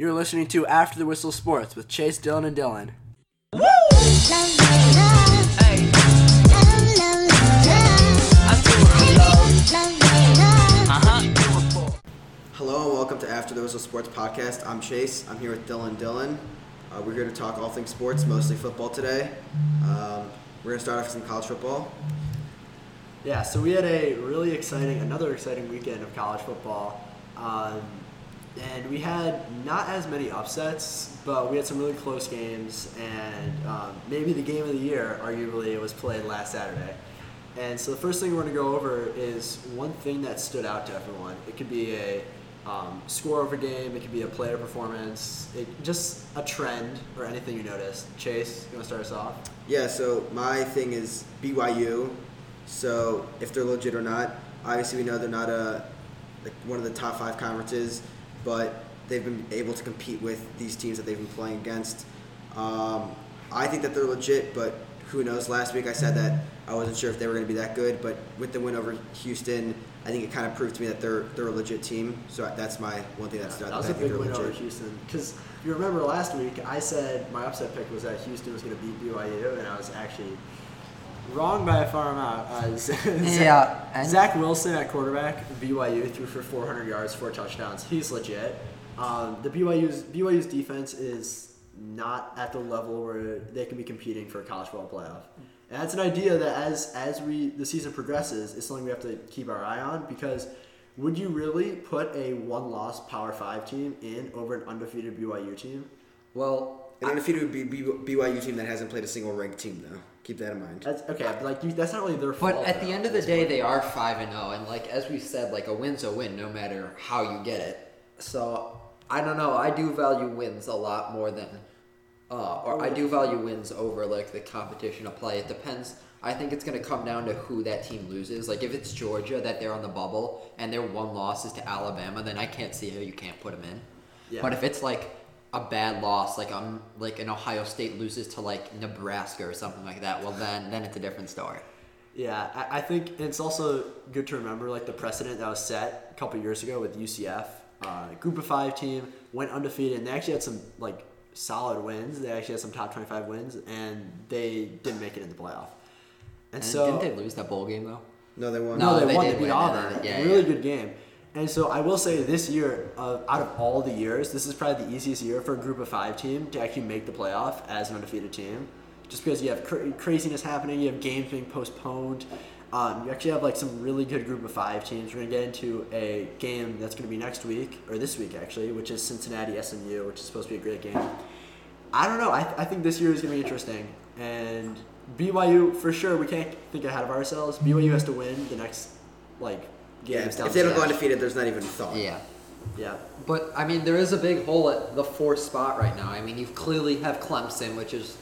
You're listening to After the Whistle Sports with Chase, Dylan, and Dylan. Hello and welcome to After the Whistle Sports Podcast. I'm Chase. I'm here with Dylan. Dylan, uh, we're here to talk all things sports, mostly football today. Um, we're gonna start off with some college football. Yeah, so we had a really exciting, another exciting weekend of college football. Um, and we had not as many upsets, but we had some really close games. And um, maybe the game of the year, arguably, was played last Saturday. And so the first thing we're going to go over is one thing that stood out to everyone. It could be a um, score a game, it could be a player performance, it, just a trend or anything you noticed. Chase, you want to start us off? Yeah, so my thing is BYU. So if they're legit or not, obviously we know they're not a like one of the top five conferences, but they've been able to compete with these teams that they've been playing against. Um, I think that they're legit, but who knows? Last week I said that I wasn't sure if they were going to be that good, but with the win over Houston, I think it kind of proved to me that they're they're a legit team. So that's my one thing that stood out. That was I a think big they're win over legit. Houston. Because you remember last week, I said my upset pick was that Houston was going to beat BYU, and I was actually wrong by a far amount. Uh, Zach, Yeah, and- Zach Wilson at quarterback, BYU threw for 400 yards, four touchdowns. He's legit. Um, the BYU's BYU's defense is not at the level where they can be competing for a college football playoff. And that's an idea that as as we the season progresses, it's something we have to keep our eye on because would you really put a one loss Power Five team in over an undefeated BYU team? Well, An undefeated would be B- BYU team that hasn't played a single ranked team though. Keep that in mind. That's okay, but like you, that's not really their fault. but at the end of the day, point. they are five and zero, and like as we said, like a win's a win, no matter how you get it. So I don't know. I do value wins a lot more than, uh, or I do value wins over like the competition of play. It depends. I think it's gonna come down to who that team loses. Like if it's Georgia that they're on the bubble and their one loss is to Alabama, then I can't see how you can't put them in. Yeah. But if it's like a bad loss, like um, like an Ohio State loses to like Nebraska or something like that, well then then it's a different story. Yeah, I, I think it's also good to remember like the precedent that was set a couple years ago with UCF. Uh, group of five team went undefeated, and they actually had some like solid wins. They actually had some top twenty-five wins, and they didn't make it in the playoff. And, And so didn't they lose that bowl game though? No, they won. No, No, they, they won. did They beat win, Auburn. yeah, really yeah. good game. And so I will say this year, uh, out of all the years, this is probably the easiest year for a group of five team to actually make the playoff as an undefeated team. Just because you have cra- craziness happening, you have games being postponed. Um, you actually have like some really good group of five teams. We're gonna get into a game that's gonna be next week or this week actually, which is Cincinnati SMU, which is supposed to be a great game. I don't know. I, I think this year is to be interesting. And BYU, for sure, we can't think ahead of ourselves. BYU has to win the next, like, Yeah, games if, down they the don't go undefeated, there's not even a thought. Yeah. Yeah. But I mean, there is a big hole at the fourth spot right now. I mean, you clearly have Clemson, which is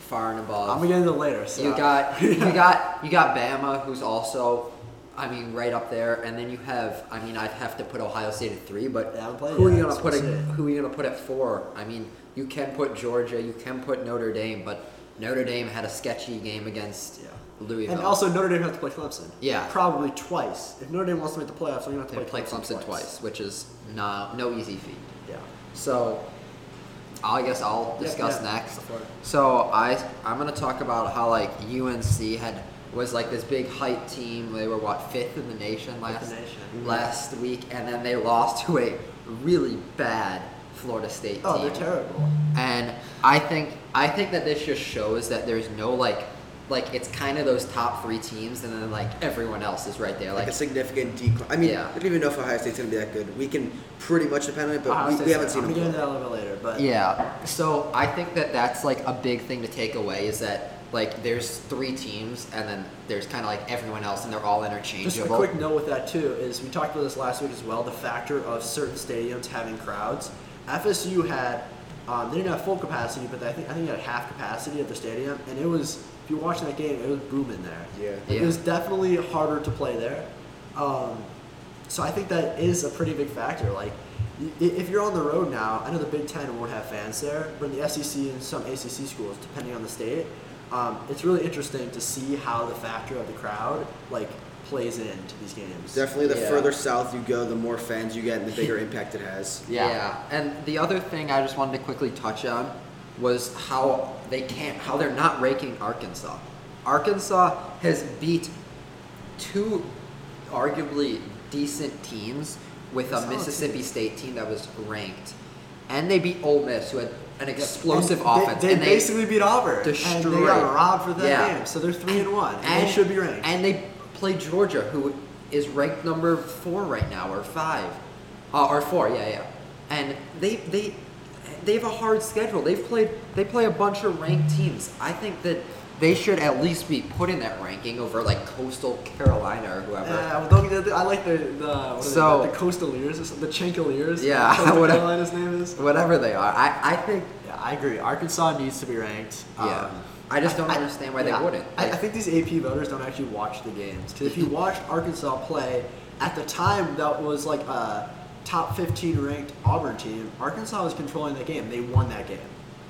far and above. I'm going to get into it later. So. You got you got you got Bama, who's also, I mean, right up there, and then you have. I mean, I'd have to put Ohio State at three, but They haven't played who are you gonna put? what At, who are you gonna put at four? I mean, you can put Georgia, you can put Notre Dame, but Notre Dame had a sketchy game against Yeah. Louisville. And also, Notre Dame has to play Clemson. Yeah. Probably twice. If Notre Dame wants to make the playoffs, they're going to have to play Clemson twice, which is no no easy feat. Yeah. So, I guess I'll discuss yeah, next. for it. So I I'm gonna talk about how like UNC had was like this big hype team. They were what fifth in the nation last the nation. last week, and then they lost to a really bad Florida State Oh, team. they're terrible. And I think I think that this just shows that there's no like like it's kind of those top three teams, and then like everyone else is right there. Like, Like a significant decline. I mean, Yeah. I don't even know if Ohio State's going to be that good. We can pretty much depend on it, but Ohio we, State's we haven't seen I'm them. going get into that a little bit later. But Yeah. So I think that that's like a big thing to take away is that like there's three teams and then there's kind of like everyone else and they're all interchangeable. Just interchangeable. a quick note with that too is we talked about this last week as well. The factor of certain stadiums having crowds. FSU had um, they didn't have full capacity, but I think I think they had half capacity at the stadium, and it was if you're watching that game, it was booming there. Yeah. Like, Yeah. it was definitely harder to play there. Um, so I think that is a pretty big factor. Like if you're on the road now, I know the Big Ten won't have fans there, but in the SEC and some ACC schools, depending on the state, um, it's really interesting to see how the factor of the crowd like plays into these games. Definitely, the Yeah. further south you go, the more fans you get, and the bigger impact it has. Yeah. And the other thing I just wanted to quickly touch on was how they can't, how they're not ranking Arkansas. Arkansas has beat two arguably decent teams with a Mississippi State team that was ranked, and they beat Ole Miss, who had an explosive And offense. They, they and basically beat Auburn. And they got robbed for that Yeah. game. So they're three and one. And, they should be ranked. And they played Georgia, who is ranked number four right now, or five, uh, or four, yeah, yeah. And they they they have a hard schedule. They've played they play a bunch of ranked teams. I think that they should at least be put in that ranking over like Coastal Carolina or whoever. Uh, get- I like the the what is So- it, the Coastaliers, the Chinkaliers. Yeah, Coastal whatever. Carolina's name is. Whatever they are, I, I think Yeah, I agree. Arkansas needs to be ranked. Yeah. Um, I just don't understand why they wouldn't. I, I think these AP voters don't actually watch the games. 'Cause if you watched Arkansas play at the time, that was like a top 15 ranked Auburn team. Arkansas was controlling the game. They won that game.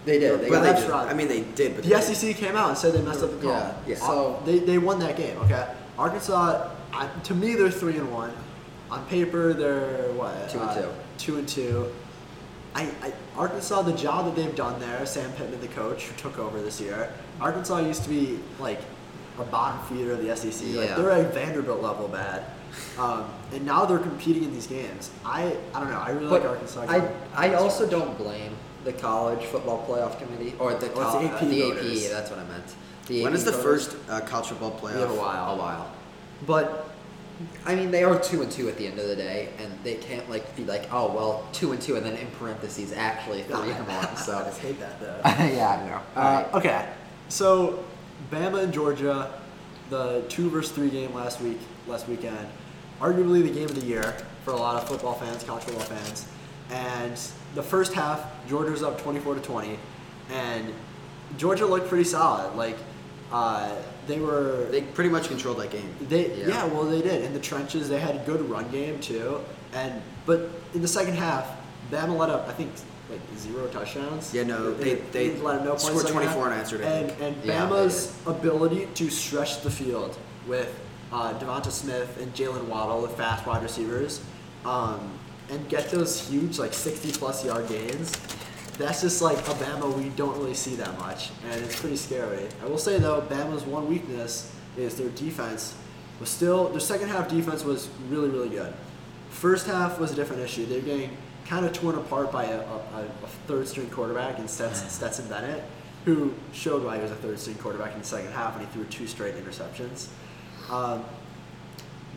they did. They But they that's did. right. I mean, they did. But The they SEC came out and said they messed up the call. Yeah, yeah. So- they, they won that game. Okay, Arkansas. I, to me, they're three and one. On paper, they're what? Two and uh, two. Two and two. I, I Arkansas, the job that they've done there, Sam Pittman, the coach who took over this year. Arkansas used to be like a bottom feeder of the SEC. Like Yeah. they're at Vanderbilt level bad. Um, and now they're competing in these games. I I don't know. I really But like Arkansas. I, I also don't blame the college football playoff committee or the, it's col- the AP the voters. AP. That's what I meant. The When AP is the voters. first uh, college football playoff? A while. A while, but I mean they are two and two at the end of the day, and they can't like be like oh well two and two and then in parentheses actually three and one. So I just hate that though. yeah, I know. Uh, right. Okay, so Bama and Georgia, the two versus three game last week, last weekend, arguably the game of the year for a lot of football fans, college football fans. And the first half, Georgia was up 24 to 20, and Georgia looked pretty solid. Like uh, they were They pretty much controlled that game. they Yeah. yeah. well they did in the trenches. They had a good run game too, and but in the second half, Bama let up I think like zero touchdowns. Yeah, no, they- they let up no points scored second 24 half. unanswered, I And think. and Yeah, Bama's ability to stretch the field with uh, Devonta Smith and Jaylen Waddle, the fast wide receivers, um, and get those huge like 60 plus yard gains. That's just like a Bama we don't really see that much, and it's pretty scary. I will say though, Bama's one weakness is their defense was still their second half defense was really really good. First half was a different issue. They're getting kind of torn apart by a, a, a third string quarterback in Stetson, Stetson Bennett, who showed why he was a third string quarterback in the second half when he threw two straight interceptions. Um,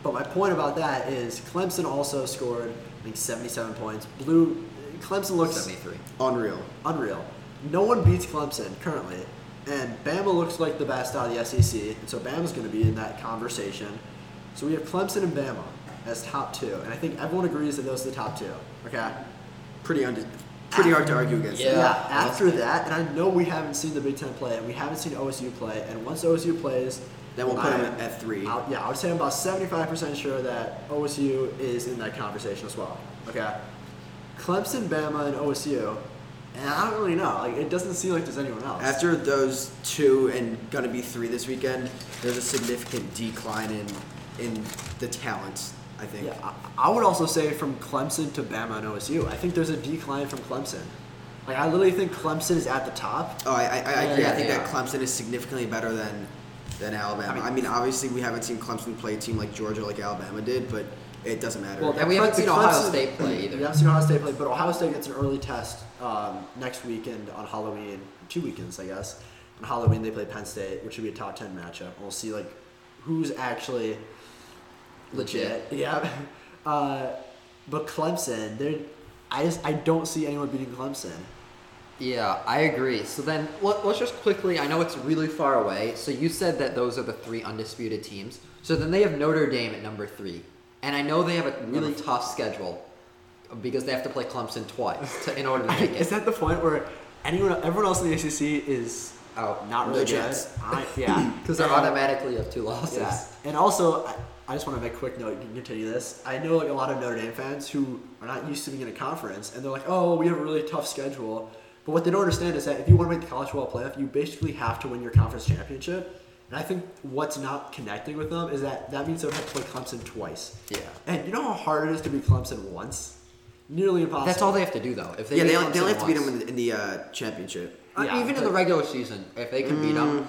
but my point about that is Clemson also scored I think 77 points. Blue Clemson looks Seventy three. Unreal. unreal. No one beats Clemson currently, and Bama looks like the best out of the SEC, and so Bama's going to be in that conversation. So we have Clemson and Bama as top two, and I think everyone agrees that those are the top two. Okay. Pretty under, pretty hard to argue against. Yeah. that. after that, and I know we haven't seen the Big Ten play, and we haven't seen OSU play, and once OSU plays, Then we'll put I- them at three. I'll- yeah, I would say I'm about 75% sure that OSU is in that conversation as well. Okay. Clemson, Bama, and OSU, and I don't really know. Like, it doesn't seem like there's anyone else. After those two and gonna be three this weekend, there's a significant decline in in the talent. I think. Yeah, I, I would also say from Clemson to Bama and OSU. I think there's a decline from Clemson. Like I literally think Clemson is at the top. Oh, I, I, I agree. Yeah, I think yeah. that Clemson is significantly better than than Alabama. I I mean, mean- obviously we haven't seen Clemson play a team like Georgia like Alabama did, but it doesn't matter. Well, And we haven't Cle- seen Ohio Clemson- State play either. We haven't seen Ohio State play, but Ohio State gets an early test um, next weekend on Halloween. Two weekends, I guess. On Halloween they play Penn State, which should be a top ten matchup. We'll see like who's actually Legit. Yeah. Uh, but Clemson, they're I just I don't see anyone beating Clemson. Yeah, I agree. So then let, let's just quickly. I know it's really far away. So you said that those are the three undisputed teams. So then they have Notre Dame at number three, and I know they have a really tough schedule because they have to play Clemson twice to, in order to make Is it. that the point where anyone, everyone else in the ACC is Out. not really good? I, yeah, Because they're And- automatically have two losses. Yeah, and also I, I just want to make a quick note. You can continue this. I know like a lot of Notre Dame fans who are not used to being in a conference, and they're like, "Oh, we have a really tough schedule." But what they don't understand is that if you want to make the college football playoff, you basically have to win your conference championship. And I think what's not connecting with them is that that means they'll have to play Clemson twice. Yeah. And you know how hard it is to beat Clemson once? Nearly impossible. That's all they have to do though. If they yeah, they only, they have to beat them in the, in the uh, championship. Uh, Yeah, even in the regular season, if they can beat them.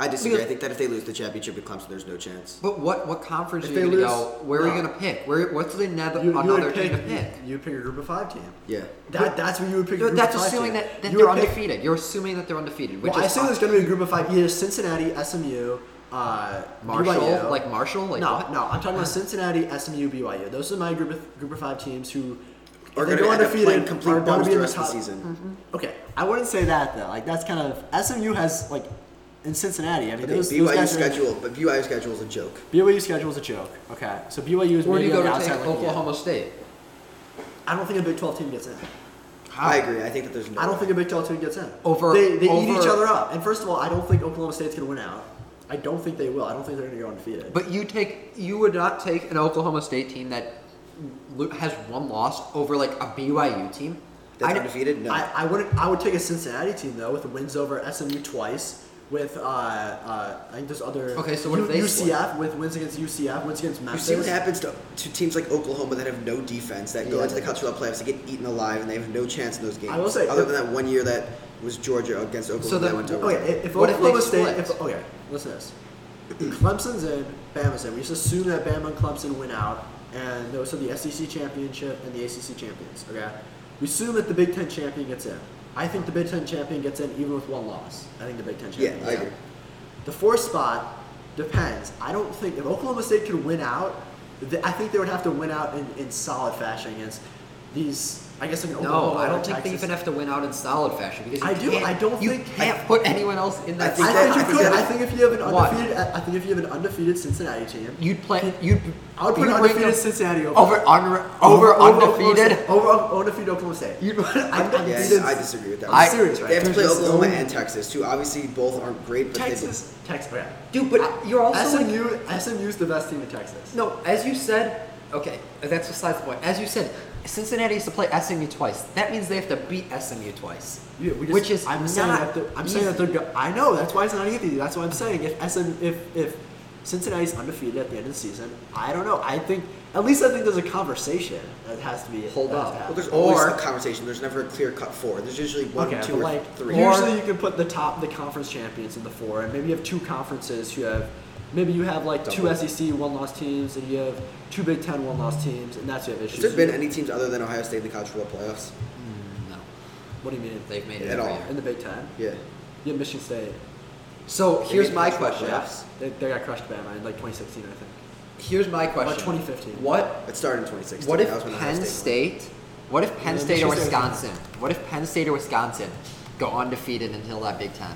I disagree. Because- I think that if they lose the championship at Clemson, there's no chance. But what what conference If are you gonna lose- go? Where are you gonna pick? Where what's the another, You, you another would team to pick? You, would pick a group of five team. Yeah. That, that's what you would pick. a group that's of five assuming team. that, that You they're would pick- undefeated. You're assuming that they're undefeated, which Well, I assume there's going to be a group of five. Either Cincinnati, SMU, uh, Marshall, BYU. like Marshall, like no, what? no. I'm talking about Cincinnati, SMU, BYU. Those are my group of group of five teams who Are they gonna go end undefeated complete are bums be the in the rest of top. the season. Okay, I wouldn't say that though. Like that's kind of SMU has like in Cincinnati. I mean, Okay, those, those BYU guys are- schedule, but BYU schedule is a joke. BYU schedule is a joke. Okay, so BYU is Where do you go on to outside take looking in. Oklahoma State? I don't think a Big 12 team gets in. I agree. I think that there's no. I don't way. think a Big 12 team gets in. Over- they they eat each other up. And first of all, I don't think Oklahoma State's going to win out. I don't think they will. I don't think they're going to go undefeated. But you take you would not take an Oklahoma State team that has one loss over like a BYU team. that's I undefeated. No. I, I wouldn't. I would take a Cincinnati team though with wins over SMU twice. With uh, uh, I think there's other. Okay, so what if they UCF with wins against UCF, wins against you see what happens to, to teams like Oklahoma that have no defense that go into the college football playoffs to get eaten alive and they have no chance in those games. I will say- other than that one year that was Georgia against Oklahoma So the- that went to Okay, overtime. if, if What if they Oklahoma State, split? if, okay, listen to this. Clemson's in, Bama's in. We just assume that Bama and Clemson win out, and those are the SEC championship and the ACC champions. Okay, we assume that the Big Ten champion gets in. I think the Big Ten champion gets in even with one loss. I think the Big Ten champion. yeah. I in. agree. The fourth spot depends. I don't think if Oklahoma State could win out, I think they would have to win out in, in solid fashion against these. I guess like an No, Oklahoma I don't think they Texas. even have to win out in solid fashion because you I do- Can't, I don't you think- can't I- put anyone else in I that. think I think you could. I think if you have an What? undefeated, I think if you have an undefeated Cincinnati team, You'd play. You'd. I would put you'd an rank undefeated them Cincinnati over over un, over, Oklahoma undefeated. State- over undefeated Oklahoma State. You'd put I'm- I'm- Yeah, I disagree with that. I'm serious, right? They have to play Oklahoma no- and Texas too. Obviously, both aren't great, but Texas, Texas. Okay. Dude, but you're also like- SMU. SMU's the best team in Texas. No, as you said, okay, that's besides the point. As you said, Cincinnati has to play SMU twice. That means they have to beat SMU twice. Yeah, we just, which is I'm not saying that they're, I'm saying that they're. Go- I know that's why it's not easy. That's what I'm saying. If SM, if if Cincinnati's undefeated at the end of the season, I don't know. I think at least I think there's a conversation that has to be. Hold up. Well, there's always Or- a conversation. There's never a clear cut four. There's usually one, okay, two, or like three. Or- usually you can put the top the conference champions in the four, and maybe you have two conferences who have. Maybe you have like two SEC one loss teams, and you have two Big Ten one loss teams, and that's your issue. Has issues. there been any teams other than Ohio State in the college football playoffs? Mm, no, What do you mean? they've made it At all. year. In the Big Ten? Yeah. Yeah, Michigan State. So here's my question. they, they got crushed by Bama in like 2016, I think. Here's my question. 2015. What It started in 2016. What That if was when Penn State. State? What if Penn Yeah, State or Michigan State Wisconsin? What if Penn State or Wisconsin go undefeated until that Big Ten?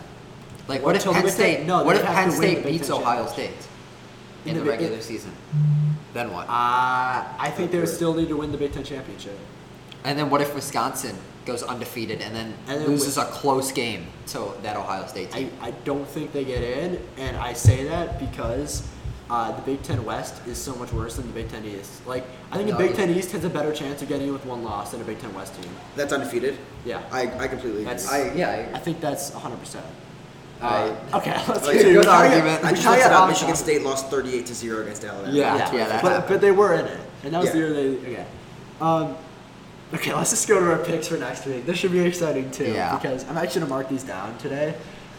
Like, What, what if Penn State? No, what if Penn to win the State beats Ohio. State In in the the Big- regular season? Then what? Uh, I think they would still need to win the Big Ten championship. And then what if Wisconsin goes undefeated and then And then loses Wis- a close game to that Ohio State I, team? I don't think they get in, and I say that because uh, the Big Ten West is so much worse than the Big Ten East. Like, I think No, the Big it- Ten East has a better chance of getting in with one loss than a Big Ten West team. That's undefeated. Yeah. I, I completely agree. That's- I, yeah, I think that's 100%. I- Uh, okay, let's Like, good We're argument. I we're just trying looked it up. Michigan State lost 38 to zero against Alabama. Yeah. Yeah, that but, but they were in it, and that was the Yeah. year they. Okay. Um, okay, let's just go to our picks for next week. This should be exciting too, Yeah. because I'm actually gonna mark these down today,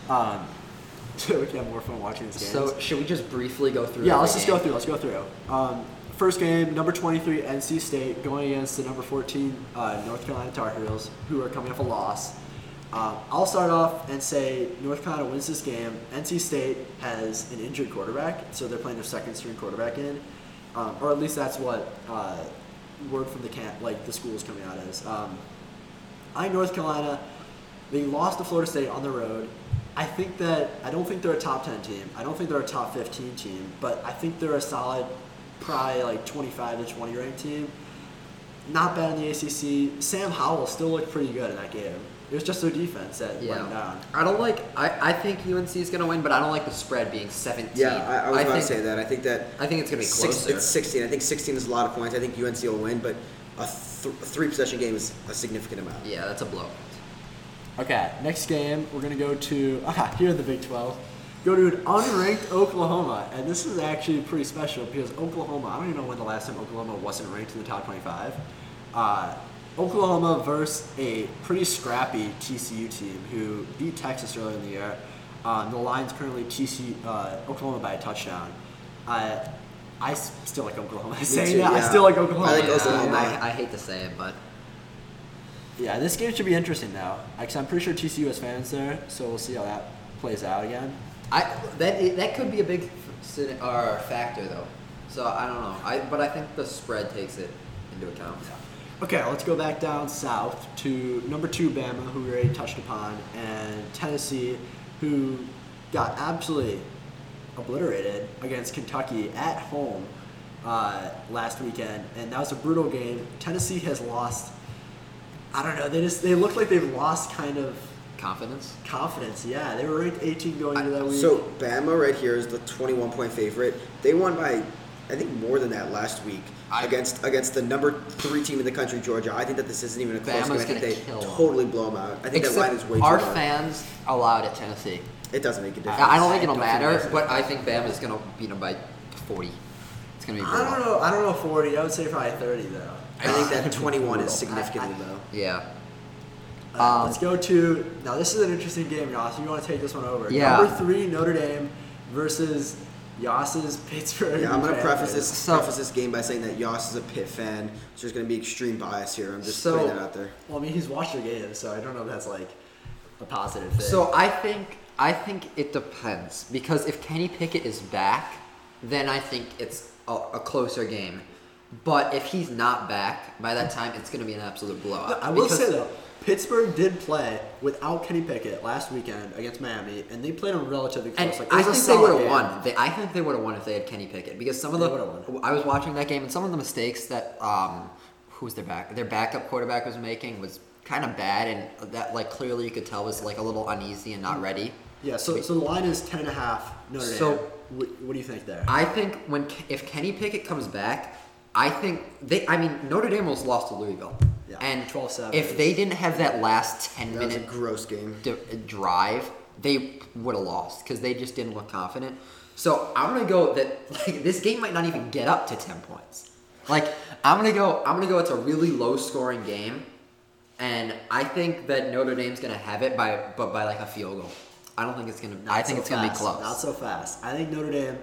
um, so we can have more fun watching these game. So should we just briefly go through? yeah, let's just game? go through. Let's go through. Um, first game, number 23 NC State going against the number 14 uh, North Carolina Tar Heels, who are coming off a loss. Um, I'll start off and say North Carolina wins this game. NC State has an injured quarterback, so they're playing their second string quarterback in, um, or at least that's what uh, word from the camp, like the school is coming out as. Um, I North Carolina, they lost to Florida State on the road. I think that I don't think they're a top ten team. I don't think they're a top fifteen team, but I think they're a solid, probably like twenty five to twenty ranked team. Not bad in the ACC. Sam Howell still looked pretty good in that game. It was just their defense that let them Yeah, down. I don't like. I, I think UNC is gonna win, but I don't like the spread being 17. Yeah, I, I was about think, to say that. I think that I think it's gonna be six, closer. it's 16. I think 16 is a lot of points. I think UNC will win, but a th- three possession game is a significant amount. Yeah, that's a blow. Okay, next game we're gonna go to ah, here in the Big Twelve. go to an unranked Oklahoma, and this is actually pretty special because Oklahoma. I don't even know when the last time Oklahoma wasn't ranked in the top 25. Uh, Oklahoma versus a pretty scrappy TCU team who beat Texas earlier in the year. Um, the line's currently TCU uh, Oklahoma by a touchdown. I I s- still like Oklahoma. Saying too, that, I still like Oklahoma. I like Yeah, Oklahoma. I, I hate to say it, but Yeah, this game should be interesting though. Because I'm pretty sure TCU has fans there, so we'll see how that plays out again. I that that could be a big or factor though. So I don't know. I but I think the spread takes it into account. Okay, let's go back down south to number two Bama, who we already touched upon, and Tennessee, who got absolutely obliterated against Kentucky at home uh, last weekend, and that was a brutal game. Tennessee has lost. I don't know. They just they look like they've lost kind of Confidence. confidence. Yeah, they were ranked 18 going into that week. So Bama right here is the 21 point favorite. They won by, I think, more than that last week I- against against the number three team in the country, Georgia. I think that this isn't even a close Bama's game. I think they kill 'em. totally blow them out. I think that line is way too our low. fans allowed at Tennessee. It doesn't make a difference. I don't think it'll don't matter, makes a but I think Bama's gonna beat them by 40. It's gonna be. Brutal. I don't know. I don't know 40. I would say probably 30 though. I think that 21 is Brutal. significantly low. Yeah. Uh, Um, let's go to now. This is an interesting game, Yoss. You want to take this one over? Yeah. Number three, Notre Dame versus Yoss's Pittsburgh. Yeah, I'm gonna preface this So- preface this game by saying that Yoss is a Pitt fan, so there's gonna be extreme bias here. I'm just So- putting that out there. Well, I mean, he's watched your game, so I don't know if that's like a positive thing. So I think I think it depends because if Kenny Pickett is back, then I think it's a, a closer game. But if he's not back by that time, it's going to be an absolute blowout. I will Because- say though, Pittsburgh did play without Kenny Pickett last weekend against Miami, and they played them relatively And close. Like, I think they would have game. won. They, I think they would have won if they had Kenny Pickett because some of They the. I was watching that game and some of the mistakes that um, who's their back their backup quarterback was making was kind of bad and that like clearly you could tell was like a little uneasy and not ready. Yeah, so so the line is ten and a half Notre Dame. So- what, what do you think there? I think when if Kenny Pickett comes back, I think they. I mean Notre Dame almost lost to Louisville. Yeah, and 12-7 if they didn't have that last ten That was a minute gross game. d- drive, they would have lost because they just didn't look confident. So I'm gonna go that like this game might not even get up to ten points. Like I'm gonna go. I'm gonna go. It's a really low scoring game, and I think that Notre Dame's gonna have it by but by like a field goal. I don't think it's gonna. I think so it's gonna be close. Not so fast. I think Notre Dame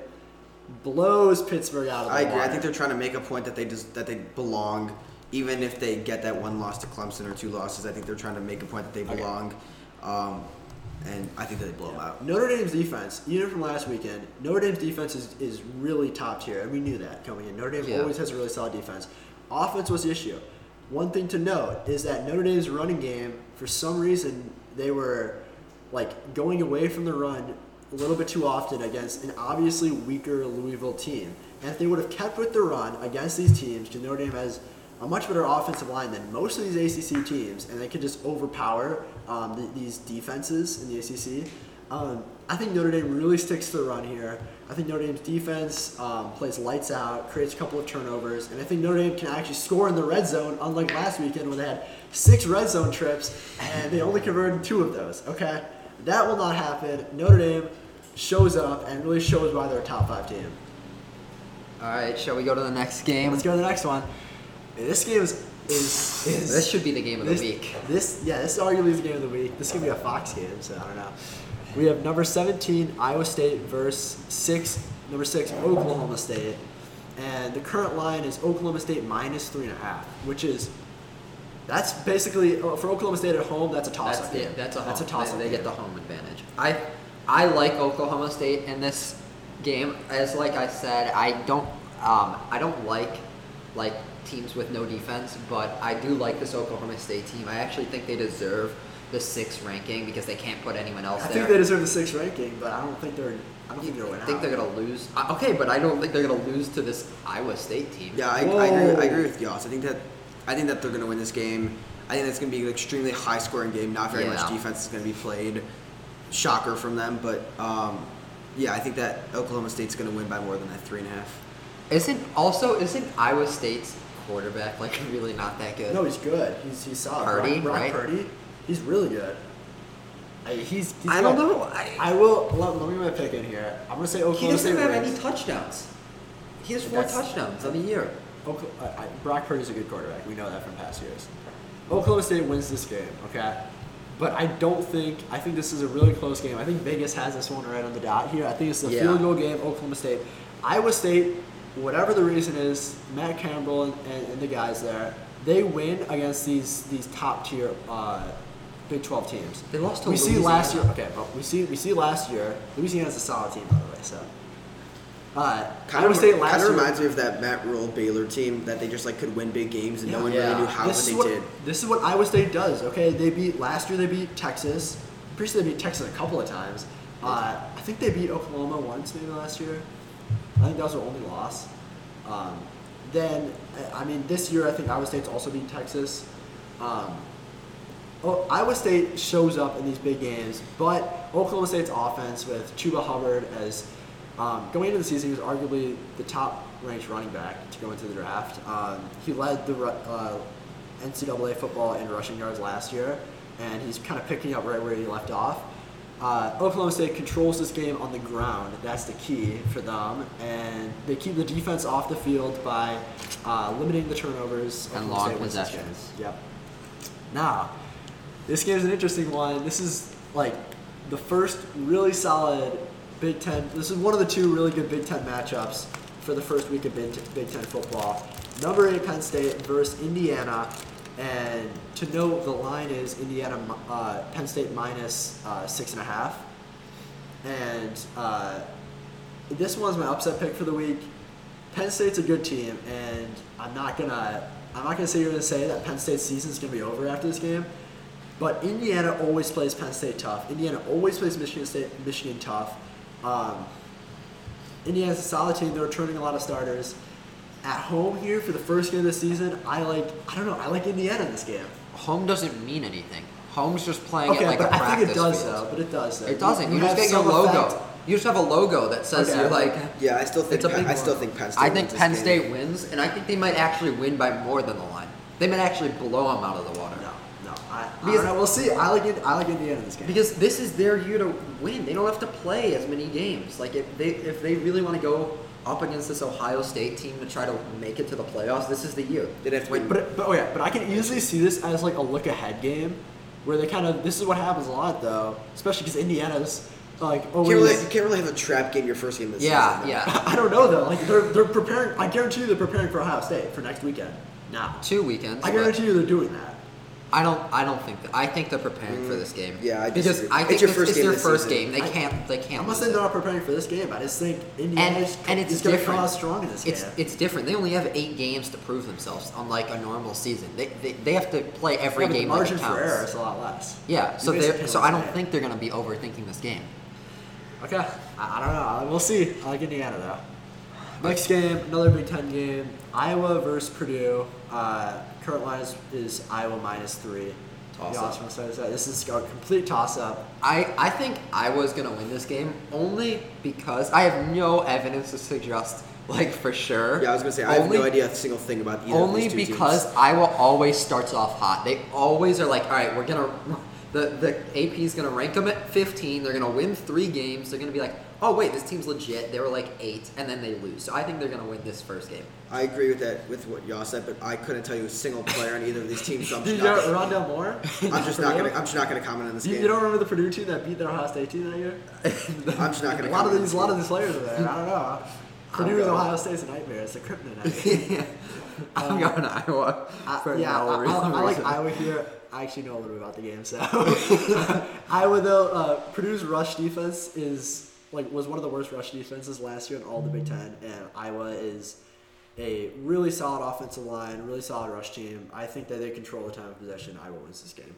blows Pittsburgh out of the I agree. I think they're trying to make a point that they just that they belong, even if they get that one loss to Clemson or two losses. I think they're trying to make a point that they Okay. belong, um, and I think that they blow them out. Notre Dame's defense, even from last weekend, Notre Dame's defense is, is really top tier, and we knew that coming in. Notre Dame Yeah. always has a really solid defense. Offense was the issue. One thing to note is that Notre Dame's running game, for some reason, they were like going away from the run a little bit too often against an obviously weaker Louisville team. And if they would have kept with the run against these teams, because Notre Dame has a much better offensive line than most of these ACC teams, and they could just overpower um, th- these defenses in the ACC. Um, I think Notre Dame really sticks to the run here. I think Notre Dame's defense um, plays lights out, creates a couple of turnovers, and I think Notre Dame can actually score in the red zone, unlike last weekend when they had six red zone trips and they only converted two of those. Okay, that will not happen. Notre Dame shows up and really shows why they're a top five team. All right, shall we go to the next game? Let's go to the next one. This game is is, is This should be the game of this, the week. This yeah, this is arguably the game of the week. This could be a Fox game, so I don't know. We have number 17 Iowa State versus six number six Oklahoma State, and the current line is Oklahoma State minus three and a half, which is that's basically uh, for Oklahoma State at home. That's a toss That's up. yeah, that's a home. That's a toss They, up. they get the home advantage. I I like Oklahoma State in this game. As like I said, I don't um, I don't like like teams with no defense, but I do like this Oklahoma State team. I actually think they deserve the sixth ranking because they can't put anyone else I there. think they deserve the sixth ranking, but I don't think they're. I don't think they're I winning. think they're gonna lose. Uh, okay, but I don't think they're gonna lose to this Iowa State team. Yeah, I, I agree. I agree with Yoss. I think that I think that they're going to win this game. I think it's going to be an extremely high scoring game. Not very Yeah. much defense is going to be played. Shocker from them, but um, yeah, I think that Oklahoma State's going to win by more than that three and a half. Isn't also isn't Iowa State's quarterback like really not that good? No, he's good. He's he's solid. Purdy, Brock, Brock right? Purdy, he's really good. I, he's, he's I don't know. I, I will. Let, let me my pick in here. I'm gonna say Oklahoma. he Oklahoma doesn't State have wins. any touchdowns. He has four That's- touchdowns on the year. Okla- I, I, Brock Purdy's a good quarterback. We know that from past years. Oklahoma State wins this game, okay? But I don't think. I think this is a really close game. I think Vegas has this one right on the dot here. I think it's a Yeah. field goal game. Oklahoma State, Iowa State, whatever the reason is, Matt Campbell and, and, and the guys there, they win against these these top tier uh, Big 12 teams. They lost to We see last year. Okay, but we see we see last year. Louisiana's a solid team, by the way. So. Uh, Kind Iowa of, State last kind of year. reminds me of that Matt Rhule Baylor team that they just like could win big games and no one Yeah. really knew how, this but they what, did. This is what Iowa State does. Okay, they beat last year. They beat Texas. Pretty sure they beat Texas a couple of times. Uh, I think they beat Oklahoma once, maybe last year. I think that was their only loss. Um, then, I- mean, this year I think Iowa State's also beat Texas. Um, oh, Iowa State shows up in these big games, but Oklahoma State's offense with Chuba Hubbard as um, going into the season, he was arguably the top ranked running back to go into the draft. Um, he led the uh, NCAA football in rushing yards last year, and he's kind of picking up right where he left off. Uh, Oklahoma State controls this game on the ground. That's the key for them, and they keep the defense off the field by uh, limiting the turnovers. And Oklahoma long State wins this game. possessions. Yep. Now, this game is an interesting one. This is like the first really solid Big Ten. This is one of the two really good Big Ten matchups for the first week of Big Ten football. Number eight Penn State versus Indiana, and to note the line is Indiana uh, Penn State minus uh, six and a half, and uh, this one's my upset pick for the week. Penn State's a good team, and I'm not gonna I'm not gonna sit here and say that Penn State's season is gonna be over after this game. But Indiana always plays Penn State tough. Indiana always plays Michigan State Michigan tough. Um, Indiana's a solid team. They're returning a lot of starters. At home here for the first game of the season, I like I don't know I like Indiana in this game. Home doesn't mean anything. Home's just playing Okay, it like but a I practice think it does field. though. But it does though. It doesn't. You, just have get your logo. effect. You just have a logo that says Okay. you're like. Yeah, I still think It's a Penn, big I still think Penn State. I think wins this Penn game. State wins, and I think they might actually win by more than the line. They might actually blow them out of the water. No, no. I, I Because- don't know. We'll see. I like it. I like Indiana in this game. Because this is their year to win. They don't have to play as many games. Like if they if they really want to go up against this Ohio State team to try to make it to the playoffs, this is the year. They'd have to Wait, win. But, but oh yeah, but I can easily see this as like a look ahead game, where they kind of this is what happens a lot though, especially because Indiana's like You always. can't really, you can't really have a trap game your first game of the Yeah, season. though. yeah. I don't know though. Like they're they're preparing. I guarantee you they're preparing for Ohio State for next weekend. Now, Two weekends. I but guarantee you they're doing that. I don't. I don't think. That, I think they're preparing for this game. Mm, yeah, I because. I It's think your it's, it's game their first season. game. They I- can't. They can't. I'm not saying they're not preparing for this game. I just think Indiana and, is, and it's is different. come strong in this it's game. it's different. They only have eight games to prove themselves, unlike a normal season. They they, they have to play every Yeah, game the margin like for error is a lot less. Yeah, so they so I don't think they're going to be overthinking this game. Okay, I, I don't know. We'll see. I like Indiana though. Next game, another Big Ten game. Iowa versus Purdue. Uh, current line is, is Iowa minus three. Toss up. odds from side to side. This is a complete toss up. I, I think Iowa's gonna win this game only because I have no evidence to suggest like for sure. Yeah, I was gonna say I have no idea a single thing about either Only of these two because teams. Iowa always starts off hot. They always are like, all right, we're gonna the the AP is gonna rank them at 15. They're gonna win three games. They're gonna be like, oh wait, this team's legit. They were like eight, and then they lose. So I think they're gonna win this first game. I agree with that with what y'all said, but I couldn't tell you a single player on either of these teams. So I'm Did just you not, know Rondale Moore? I'm just not gonna I'm just not gonna comment on this You, game. you don't remember the Purdue team that beat their Ohio State team that year? I'm just not gonna A lot of comment on these, a lot of these players are there. I don't know. Purdue and going- Ohio State's a nightmare. It's a kryptonite. I'm going to Iowa I- for yeah, no I, real I, I like. Iowa here. I actually know a little bit about the game, so Iowa though uh, Purdue's rush defense is like was one of the worst rush defenses last year in all the Big Ten, and Iowa is a really solid offensive line, really solid rush team. I think that they control the time of possession. Iowa wins this game.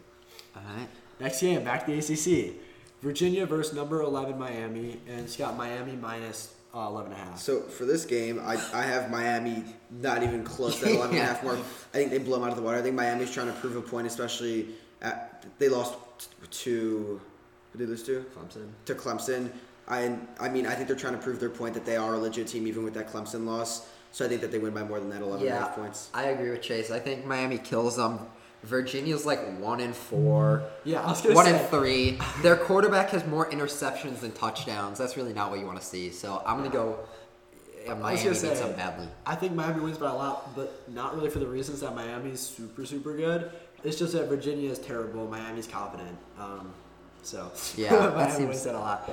All right. Next game, back to the ACC. Virginia versus number 11 Miami, and it's got Miami minus uh, 11 and a half. So for this game, I, I have Miami not even close to that 11 and a half mark. I think they blow them out of the water. I think Miami's trying to prove a point, especially at, they lost to who did they lose to? Clemson. To Clemson. I I mean I think they're trying to prove their point that they are a legit team even with that Clemson loss. So I think that they win by more than that 11 and a Yeah, half points. I agree with Chase. I think Miami kills them. Virginia's like one in four. Yeah, I was gonna one say. and three. Their quarterback has more interceptions than touchdowns. That's really not what you want to see. So I'm gonna go. Yeah, I was Miami gonna beats say, them badly. I think Miami wins by a lot, but not really for the reasons that Miami's super, super good. It's just that Virginia is terrible. Miami's confident. Um, so Yeah, that seems- wins that a lot.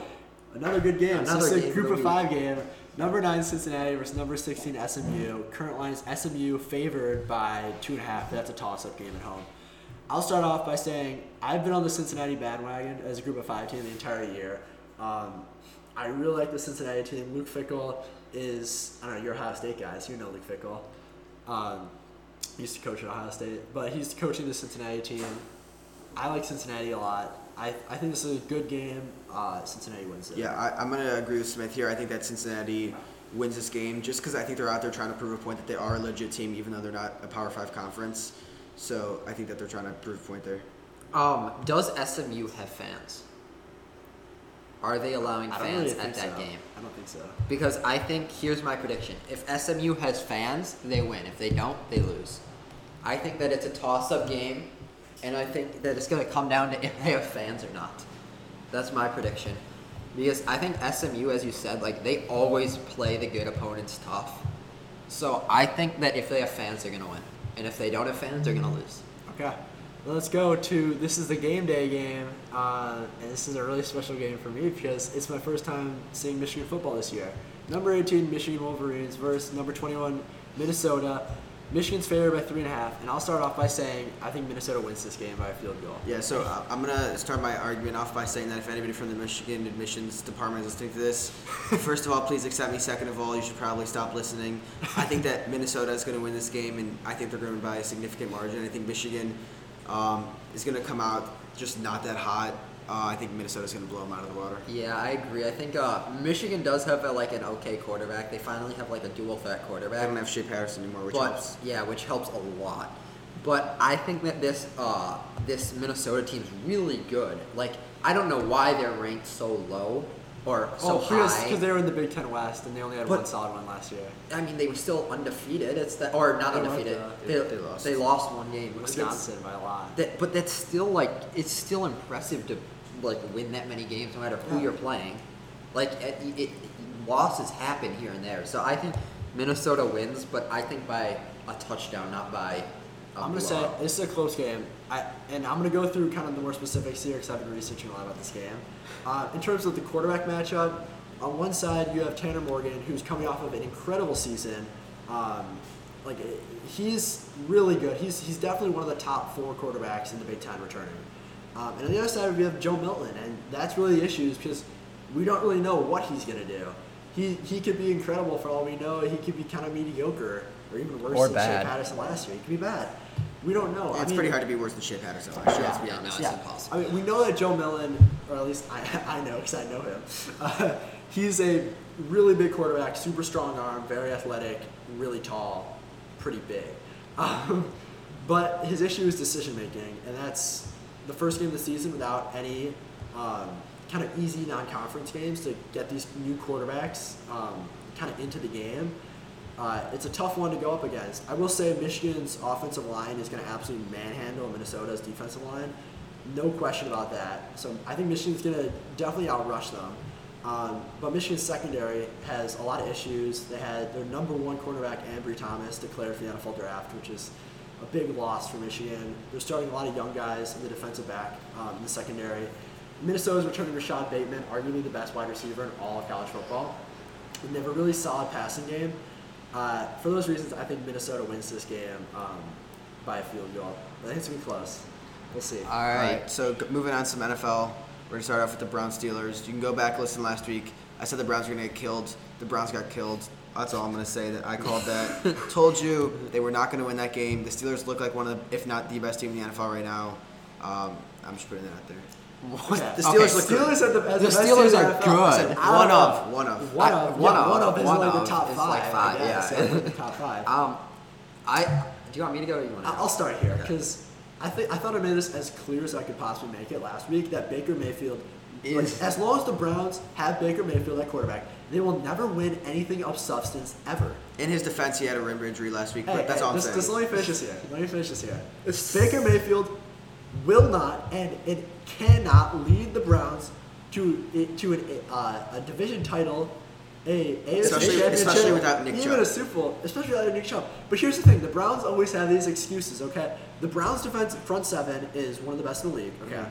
Another good game. Another so game group of of five game. Number nine Cincinnati versus number sixteen SMU. Current line is SMU favored by two and a half. That's a toss-up game at home. I'll start off by saying I've been on the Cincinnati bandwagon as a group of five team the entire year. Um, I really like the Cincinnati team. Luke Fickell is I don't know. You're Ohio State guys. You know Luke Fickell. Um, he used to coach at Ohio State, but he's coaching the Cincinnati team. I like Cincinnati a lot. I, I think this is a good game. Uh, Cincinnati wins it. Yeah, I, I'm going to agree with Smith here. I think that Cincinnati wins this game just because I think they're out there trying to prove a point that they are a legit team, even though they're not a Power Five conference. So I think that they're trying to prove a point there. Um, does SMU have fans? Are they allowing fans really at that so. game? I don't think so. Because I think here's my prediction: if SMU has fans, they win. If they don't, they lose. I think that it's a toss-up game, and I think that it's going to come down to if they have fans or not. That's my prediction. Because I think SMU, as you said, like they always play the good opponents tough. So I think that if they have fans, they're to win, and if they don't have fans, they're to lose. Okay. Let's go to this is the game day game, uh, and this is a really special game for me because it's my first time seeing Michigan football this year. Number 18 Michigan Wolverines versus number 21 Minnesota. Michigan's favored by three and a half, and I'll start off by saying I think Minnesota wins this game by a field goal. Yeah, so uh, I'm gonna start my argument off by saying that if anybody from the Michigan admissions department is listening to this, first of all, please accept me. Second of all, you should probably stop listening. I think that Minnesota is gonna win this game, and I think they're gonna win by a significant margin. I think Michigan um, is gonna come out just not that hot. Uh, I think Minnesota's gonna blow them out of the water. Yeah, I agree. I think uh, Michigan does have a, like an okay quarterback. They finally have like a dual threat quarterback. I quarterback. don't have Shea Patterson anymore, which but, helps. Yeah, which helps a lot. But I think that this uh, this Minnesota team's really good. Like I don't know why they're ranked so low or so oh, because, high. because they were in the Big Ten West and they only had But- one solid one last year. I mean, they were still undefeated. It's that, or not They undefeated. though. They, They- they lost. They lost one game. Wisconsin by a lot. That, but that's still like it's still impressive to like win that many games, no matter who Yeah. you're playing. Like it, it, losses happen here and there. So I think Minnesota wins, but I think by a touchdown, not by. i I'm gonna say this is a close game. I and I'm gonna go through kind of the more specifics here because I've been researching a lot about this game. Uh, in terms of the quarterback matchup, on one side you have Tanner Morgan, who's coming off of an incredible season. Um, like he's really good. He's he's definitely one of the top four quarterbacks in the Big Ten returning. Um, and on the other side we have Joe Milton, and that's really the issue is because we don't really know what he's gonna do. He he could be incredible for all we know. He could be kind of mediocre or even worse Or than bad. Shea Patterson last year. He could be bad. We don't know. I it's mean, pretty hard to be worse than Shea Patterson last year. Yeah. Let's be Yeah, honest. it's impossible. I mean, we know that Joe Millen, or at least I, I know because I know him. Uh, he's a really big quarterback, super strong arm, very athletic, really tall, pretty big. Um, but his issue is decision making, and that's the first game of the season without any um, kind of easy non-conference games to get these new quarterbacks um, kind of into the game. Uh, it's a tough one to go up against. I will say Michigan's offensive line is going to absolutely manhandle Minnesota's defensive line. No question about that. So I think Michigan's going to definitely outrush them. Um, but Michigan's secondary has a lot of issues. They had their number one cornerback, Ambry Thomas, declared for the NFL draft, which is a big loss for Michigan. They're starting a lot of young guys in the defensive back um, in the secondary. Minnesota's returning Rashod Bateman, arguably the best wide receiver in all of college football. And they have a really solid passing game. Uh, for those reasons, I think Minnesota wins this game um, by a field goal. I think it's gonna be close. We'll see. All All right. right, so moving on to some NFL. We're gonna start off with the Browns Steelers. You can go back listen last week. I said the Browns were gonna get killed. The Browns got killed. That's all I'm gonna say. That I called that. Told you they were not gonna win that game. The Steelers look like one of, the, if not the best team in the NFL right now. Um, I'm just putting that out there. Okay. The Steelers Okay. good. Steelers are the, The best Steelers the are good. One of, one of. One of, one of, one of is one like the top five. like five, guess, yeah. like the top five. Um, I do you want me to go? Or you want I- I'll start here because I think I thought I made this as clear as I could possibly make it last week that Baker Mayfield, Is- as long as the Browns have Baker Mayfield at quarterback, they will never win anything of substance ever. In his defense, he had a rib injury last week, Hey, but that's hey, all I'm just, saying. just let me finish this here. Let me finish this here. Baker Mayfield will not and it cannot lead the Browns to to an, uh, a division title, a AFC Especially- championship, especially without Nick even Chubb. a Super Bowl, especially without Nick Chubb. But here's the thing: the Browns always have these excuses. Okay, the Browns' defense front seven is one of the best in the league. Okay, Mhm.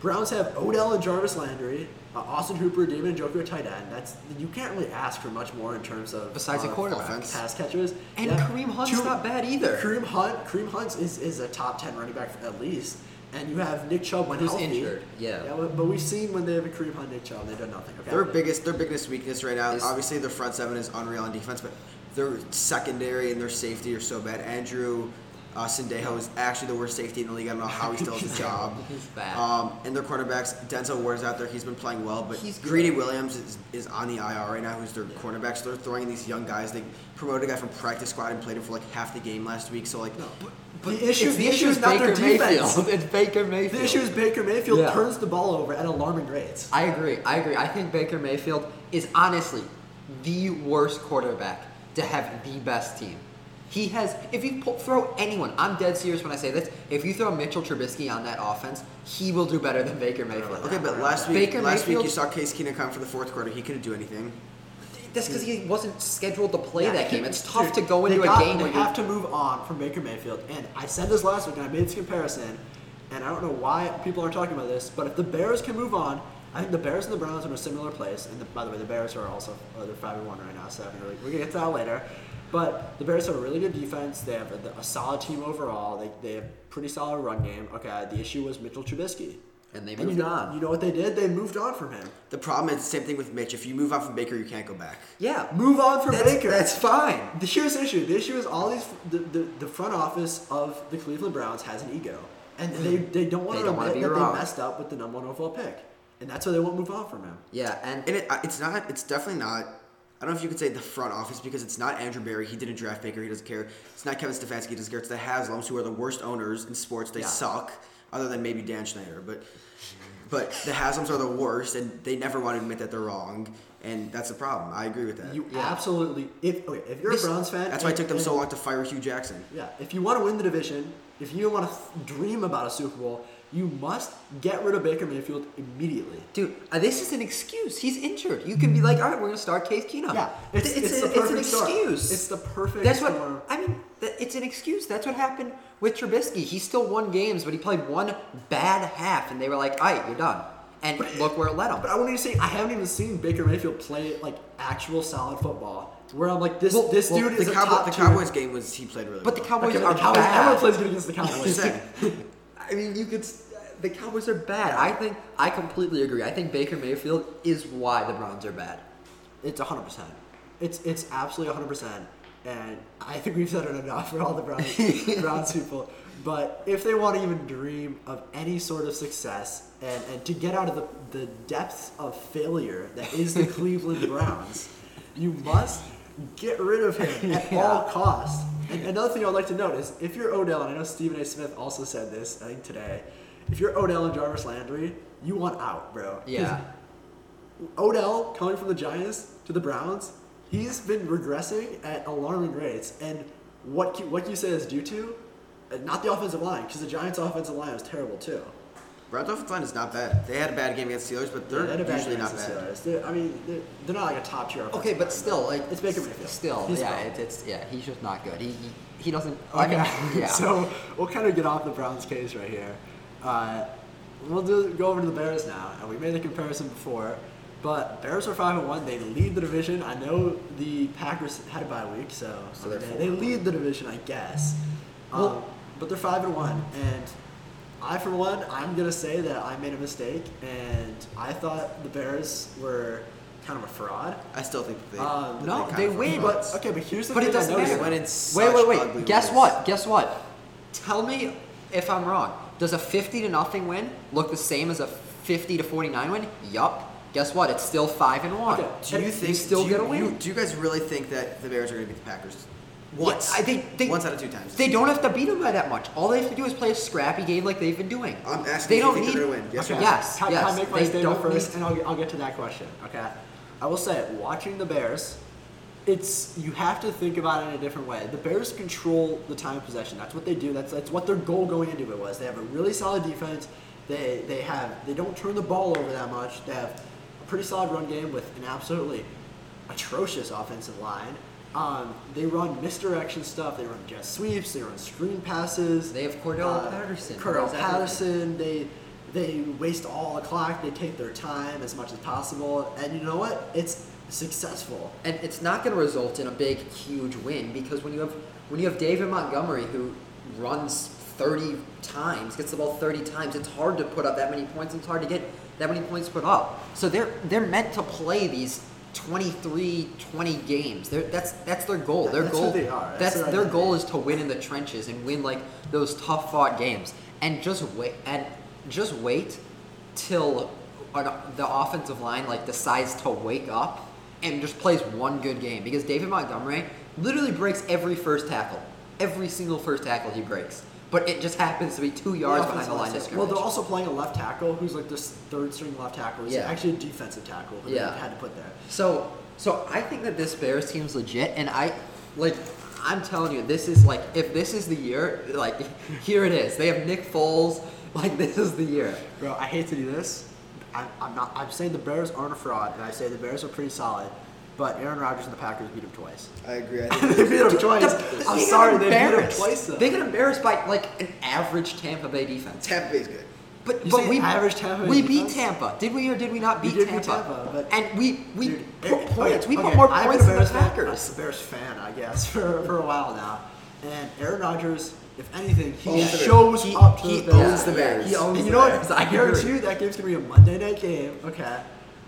Browns have Odell and Jarvis Landry, uh, Austin Hooper, David Njoku at tight end. That's you can't really ask for much more in terms of Besides a uh, quarterback. offense. pass catchers. And Kareem Hunt's Two- not bad either. Kareem Hunt, Kareem Hunt is, is a top ten running back at least, and you have Nick Chubb when Who's healthy. injured, yeah. but, but we've seen when they have a Kareem Hunt, Nick Chubb, they've done nothing. Okay. Their biggest, their biggest weakness right now, Is- obviously their front seven is unreal on defense, but their secondary and their safety are so bad. Andrew uh, Sendejo is actually the worst safety in the league. I don't know how he still has a job. He's bad. Um, and their cornerbacks, Denzel Ward's out there. He's been playing well, but He's good. Greedy Williams is, is on the IR right now, who's their cornerback. So they're throwing in these young guys. They promoted a guy from practice squad and played him for like half the game last week. So like, the issue, It's the issue is not their Baker defense. Mayfield. It's Baker Mayfield. The issue is Baker Mayfield Yeah. turns the ball over at alarming rates. I agree. I agree. I think Baker Mayfield is honestly the worst quarterback to have the best team. He has. If you pull, throw anyone, I'm dead serious when I say this. If you throw Mitchell Trubisky on that offense, he will do better than Baker Mayfield. okay, but last week, Baker last week you saw Case Keenum come for the fourth quarter. He couldn't do anything. That's because he wasn't scheduled to play Yeah, that game. It's tough to go into got- a game They where have to move on from Baker Mayfield. And I said this last week, and I made this comparison. And I don't know why people aren't talking about this, but if the Bears can move on, I think the Bears and the Browns are in a similar place. And the, by the way, the Bears are also uh, they're five and one right now, so really, we're gonna get to that later. But the Bears have a really good defense. They have a, a solid team overall. They, they have pretty solid run game. Okay, the issue was Mitchell Trubisky. and they And moved you know, on. You know what they did? They moved on from him. The problem is the same thing with Mitch. If you move on from Baker, you can't go back. yeah, Move on from that's, Baker. That's fine. The here's the issue. The issue is all these the, the, the front office of the Cleveland Browns has an ego, and they, they don't want They to admit that wrong. they messed up with the number one overall pick, and that's why they won't move on from him. Yeah, and And it, it's not. It's definitely not. I don't know if you could say the front office because it's not Andrew Berry. He didn't draft Baker. He doesn't care. It's not Kevin Stefanski. He doesn't care. It's the Haslams who are the worst owners in sports. They Yeah. suck, other than maybe Dan Snyder. But but the Haslams are the worst, and they never want to admit that they're wrong. And that's the problem. I agree with that. You Yeah. absolutely if okay, if you're This- a Browns fan, that's why it took them and- so long to fire Hue Jackson. Yeah, if you want to win the division, if you want to th- dream about a Super Bowl, you must get rid of Baker Mayfield immediately. Dude, uh, this is an excuse. He's injured. You can be like, all right, we're gonna start Case Keenum. Yeah, it's, it's, it's, a- it's an storm. excuse. It's the perfect. That's what. I mean. It's an excuse. That's what happened with Trubisky. He still won games, but he played one bad half, and they were like, "All right, you're done." And look where it led him. But I wouldn't even say I haven't even seen Baker Mayfield play like actual solid football. Where I'm like this Well- this well, dude The, is a Cowboy, top the Cowboys game was he played really But the well. Cowboys Okay, are the Cowboys, bad. everyone plays good against the Cowboys. I mean, you could. The Cowboys are bad. I think. I completely agree. I think Baker Mayfield is why the Browns are bad. it's 100. percent It's it's absolutely 100. percent And I think we've said it enough for all the Browns, Browns people. But if they want to even dream of any sort of success and, and to get out of the, the depths of failure that is the Cleveland Browns, you must get rid of him at Yeah. all costs. And another thing I'd like to note is if you're Odell, and I know Stephen A. Smith also said this, I think today, if you're Odell and Jarvis Landry, you want out, bro. Yeah. Odell coming from the Giants to the Browns, he's been regressing at alarming rates. And what you, what you say is due to, uh, not the offensive line, because the Giants' offensive line was terrible too. Browns offensive line is not bad. They had a bad game against Steelers, but they're bad usually not bad. They're- I mean, they're, they're not like a top tier. Okay, but line, still, like it's Baker Mayfield. Still, He's yeah, it's, it's yeah. He's just not good. He he, he doesn't. I Okay, mean, yeah. so we'll kind of get off the Browns case right here. Uh, we'll do, go over to the Bears now, and we made the comparison before. But Bears are five and one. They lead the division. I know the Packers had a bye week, so, So they're they, they lead the division, I guess. Um, Well- but they're five and one, and I, for one, I'm gonna say that I made a mistake, and I thought the Bears were kind of a fraud. I still think that they. Um, that no, kind they win. But okay, but here's the But thing it doesn't matter. went in Wait, wait, wait. Guess ways. what? Guess what? Tell me if I'm wrong. Does a 50 to nothing win look the same as a 50 to 49 win? Yup. Guess what? It's still five and one. Okay, Do you You think still do you, get a win? you- do you guys really think that the Bears are going to beat the Packers? Yeah, Once. I- they- they- Once out of two times. They don't have to beat them by that much. All they have to do is play a scrappy game like they've been doing. I'm asking they don't think need. gonna win. Yes Okay. Yes, Can, yes. can I make my they statement don't first, need- and I'll, get- I'll get to that question. Okay. I will say, watching the Bears, it's you have to think about it in a different way. The Bears control the time of possession. That's what they do. That's that's what their goal going into it was. They have a really solid defense. They they have they don't turn the ball over that much. They have a pretty solid run game with an absolutely atrocious offensive line. Um, they run misdirection stuff. They run jet sweeps. They run screen passes. They have Cordell Patterson. Cordell. Patterson. They they waste all the clock. They take their time as much as possible. And you know what? It's successful. and it's not going to result in a big, huge win because when you have when you have David Montgomery who runs 30 times, gets the ball 30 times, it's hard to put up that many points. It's hard to get that many points put up. So they're they're meant to play these 23, 20 games. They're, that's that's their goal. Their that's goal. they are. That's That's their their goal is to win in the trenches and win like those tough fought games. And just wait and just wait till an, the offensive line like decides to wake up and just plays one good game because David Montgomery literally breaks every first tackle, every single first tackle he breaks. But it just happens to be two yards The behind the line of scrimmage. Well, they're also playing a left tackle who's like this third string left tackle. He's Yeah. actually a defensive tackle who Yeah. they had to put there. So, so I think that this Bears team's legit, and I like. I'm telling you, this is like if this is the year, like here it is. They have Nick Foles. Like this is the year. Bro, I hate to do this. I'm, I'm not. I'm saying the Bears aren't a fraud, and I say the Bears are pretty solid. But Aaron Rodgers and the Packers beat him twice. I agree. I they beat him twice. The- I'm sorry, they beat him embarrassed. twice though. They get embarrassed by like an average Tampa Bay defense. Tampa Bay's good. But You but we average Tampa Bay we beat defense? Tampa. Did we or did we not We beat did Tampa? Tampa, but- and we we Dude, put okay, points. we okay, put more points a than the Packers. I'm a Bears fan, I guess, for, for a while now. And Aaron Rodgers, if anything, he Owns shows He- up to he the Bears. owns the Bears. He owns And you know Bears. what? I I guarantee you that game's gonna be a Monday night game, okay?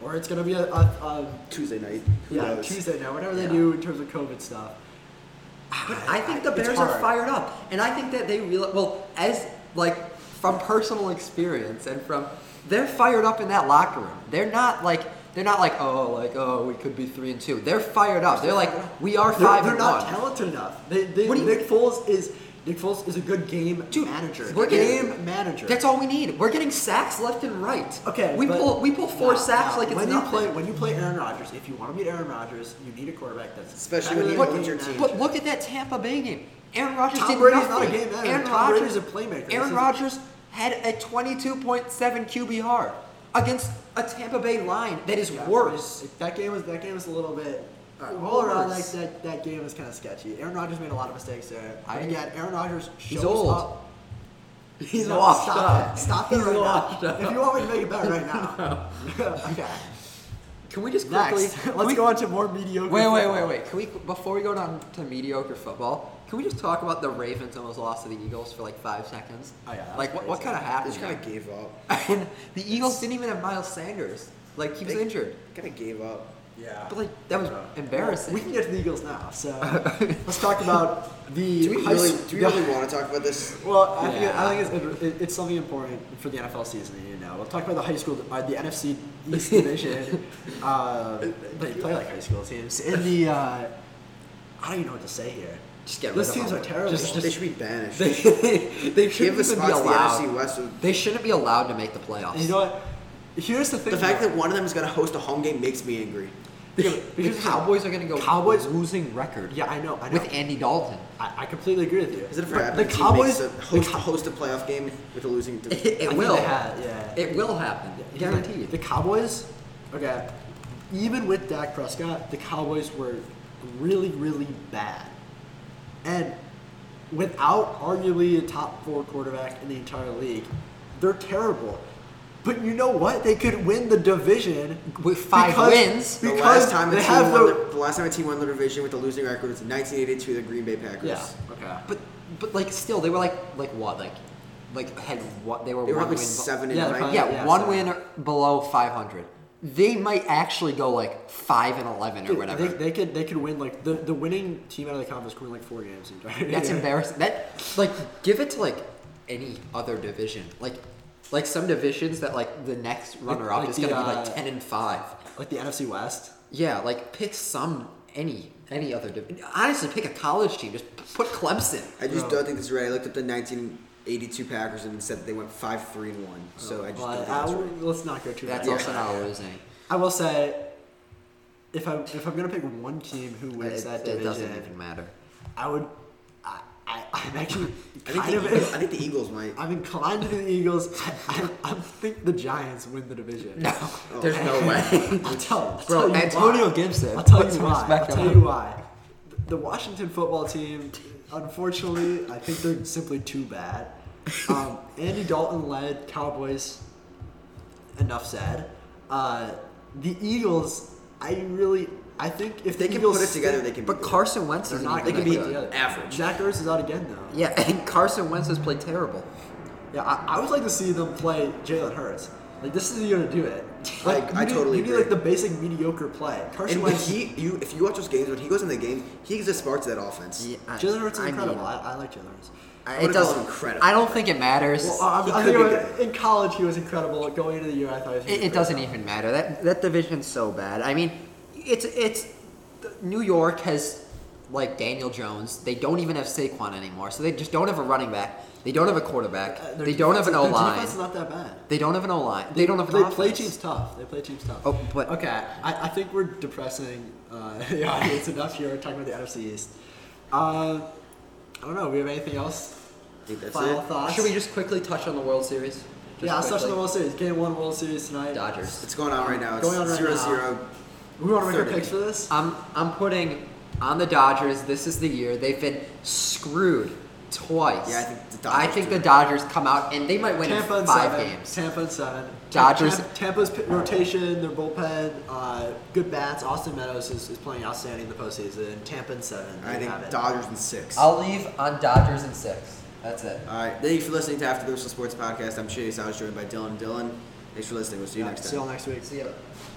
Or it's gonna be a, a, a Tuesday night. Who yeah knows? Tuesday night, whatever they Yeah. do in terms of COVID stuff. But I think the Bears are fired up, and I think that they realize. Well, as like from personal experience and from they're fired up in that locker room. They're not like they're not like oh like oh we could be three and two. They're fired up. They're like we are They're, 5 they're and not talented enough. They, they, What do you- Nick Foles is Nick Foles is a good game Dude, manager. we're game getting- manager. That's all we need. We're getting sacks left and right. Okay, we pull we pull four No, sacks no. like it's when nothing. you play when you play Aaron Rodgers. If you want to beat Aaron Rodgers, you need a quarterback that's Especially when you a put your team- But look at that Tampa Bay game. Aaron Rodgers Tom did Brady's not a game manager. Aaron Tom Rodgers, Brady's a playmaker. Aaron is- Rodgers had a 22.7 QBR against a Tampa Bay line that is Yeah, worse. That game was that game was a little bit. Uh, all around, like that, that game was kind of sketchy. Aaron Rodgers made a lot of mistakes there. I- again, Aaron Rodgers He's old. up. He's No, washed stop up. It. Stop it He's right washed now. up. If you want me to make it better right now. okay. Can we just quickly? Next, let's we- go on to more mediocre. Wait, wait, football. wait, wait. Can we before we go down to mediocre football? Can we just talk about the Ravens almost lost to the Eagles for like five seconds? Oh, yeah, Like what, what kind of They happened? just kind of gave up. And the Eagles didn't even have Miles Sanders. Like he was They injured. Kind of gave up. Yeah. But like that was Uh, embarrassing. We can get to the Eagles now. So let's talk about the. Do we high really? Do we really want to talk about this? Well, I think, Yeah. I think it's, it, it's something important for the NFL season. You know, we'll talk about the high school, uh, the NFC East division. uh, they play like high school teams. In the, uh, I don't even know what to say here. Just get Those rid of teams them. are terrible. Just- they should be banished. They, they Give shouldn't even be to the allowed. NFC West. with- They shouldn't be allowed to make the playoffs. You know what? Here's the thing. The fact that one of them is going to host a home game makes me angry. Yeah, the because Cowboys are going to go Cowboys- losing record. Yeah, I know. I know. with Andy Dalton. I, I completely agree with you. Is it for But happening? the Cowboys? makes a host, host a playoff game with a losing. It, division? it I will. think yeah. It will happen. Guaranteed. The Cowboys, okay, even with Dak Prescott, the Cowboys were really, really bad. And without arguably a top four quarterback in the entire league, they're terrible. But you know what? They could win the division With five because- wins. The Because last time a they team have won the, the, the last time a team won the division with a losing record was in 1982, the Green Bay Packers. yeah. Okay. But but like still they were like like what like like had what they were They were like win. seven and Yeah, nine. probably- yeah, yeah, one so- win below 500. They might actually go like five and eleven or whatever. They, they could they could win like the, the winning team out of the conference could win like four games. That's embarrassing. That like give it to like any other division. Like like some divisions that like the next runner up like is the, gonna be like uh, ten and five. Like the NFC West. Yeah, like pick some any any other division. Honestly, pick a college team. Just put Clemson. I just Bro. don't think this is right. I looked up the 1982 Packers and said they went five three and one. So I just Well, don't I- that's I- right. let's not go too. That's far. also not losing. I will say, if I if I'm gonna pick one team who wins It, that it doesn't even matter. I would. I, I'm actually I think, of. Eagles, I think the Eagles might. I'm inclined to do the Eagles. I, I, think the Giants win the division. No, there's no way. I'll tell you. I'll Bro, tell you Antonio why. Gibson. I'll tell you why. I'll tell you why. The Washington football team, unfortunately, I think they're simply too bad. Um, Andy Dalton led Cowboys. Enough said. Uh, the Eagles, I really, I think if If they the can put it together, they can. But be good. Carson Wentz they're isn't not. even They can be together. Average. Zach Ertz is out again though. Yeah, and Carson Wentz has played terrible. Yeah, I, I would like to see them play Jalen Hurts. Like this is the year to do it. I- Like, I you need, totally you need agree. like the basic mediocre play. Carson And when Wentz, he, you, if you watch those games, when he goes in the game, he gives a spark to that offense. Yeah, I- Jalen Hurts is I incredible. I, I like Jalen Hurts. I- I it doesn't. incredible. I don't think it matters. Well, I, I think it was- in college he was incredible. Going into the year, I thought he was. It, it doesn't even matter. That that division's so bad. I mean, it's it's New York has like Daniel Jones. They don't even have Saquon anymore, so they just don't have a running back. They don't have a quarterback. Uh, they don't have an O line. defense is not that bad. They don't have an O line. They don't have an They offense. play teams tough. They play teams tough. Oh, but- okay. I, I think we're depressing uh, the audience enough here. We're talking about the NFC East. Uh, I don't know. We have anything else? I think that's Final it. thoughts. Should we just quickly touch on the World Series? Just yeah, let's touch on the World Series. Game one World Series tonight. Dodgers. It's going on right now. It's Going on right zero now. zero. We want to make our Third picks for this. I'm I'm putting on the Dodgers. This is the year they've been screwed twice. Yeah, I think the Dodgers. I Dodgers think do. the Dodgers come out and they might win Tampa in five seven. games. Tampa and seven. Dodgers- Tampa, Tampa's p- rotation, their bullpen, uh, good bats. Austin Meadows is, is playing outstanding in the postseason. Tampa and seven. I think. Dodgers in six. I'll leave on Dodgers in six. That's it. All right. Thank you for listening to After the Whistle Sports Podcast. I'm Chase. I was joined by Dylan. Dylan, thanks for listening. We'll see you Yeah, next time. See you all next week. See ya.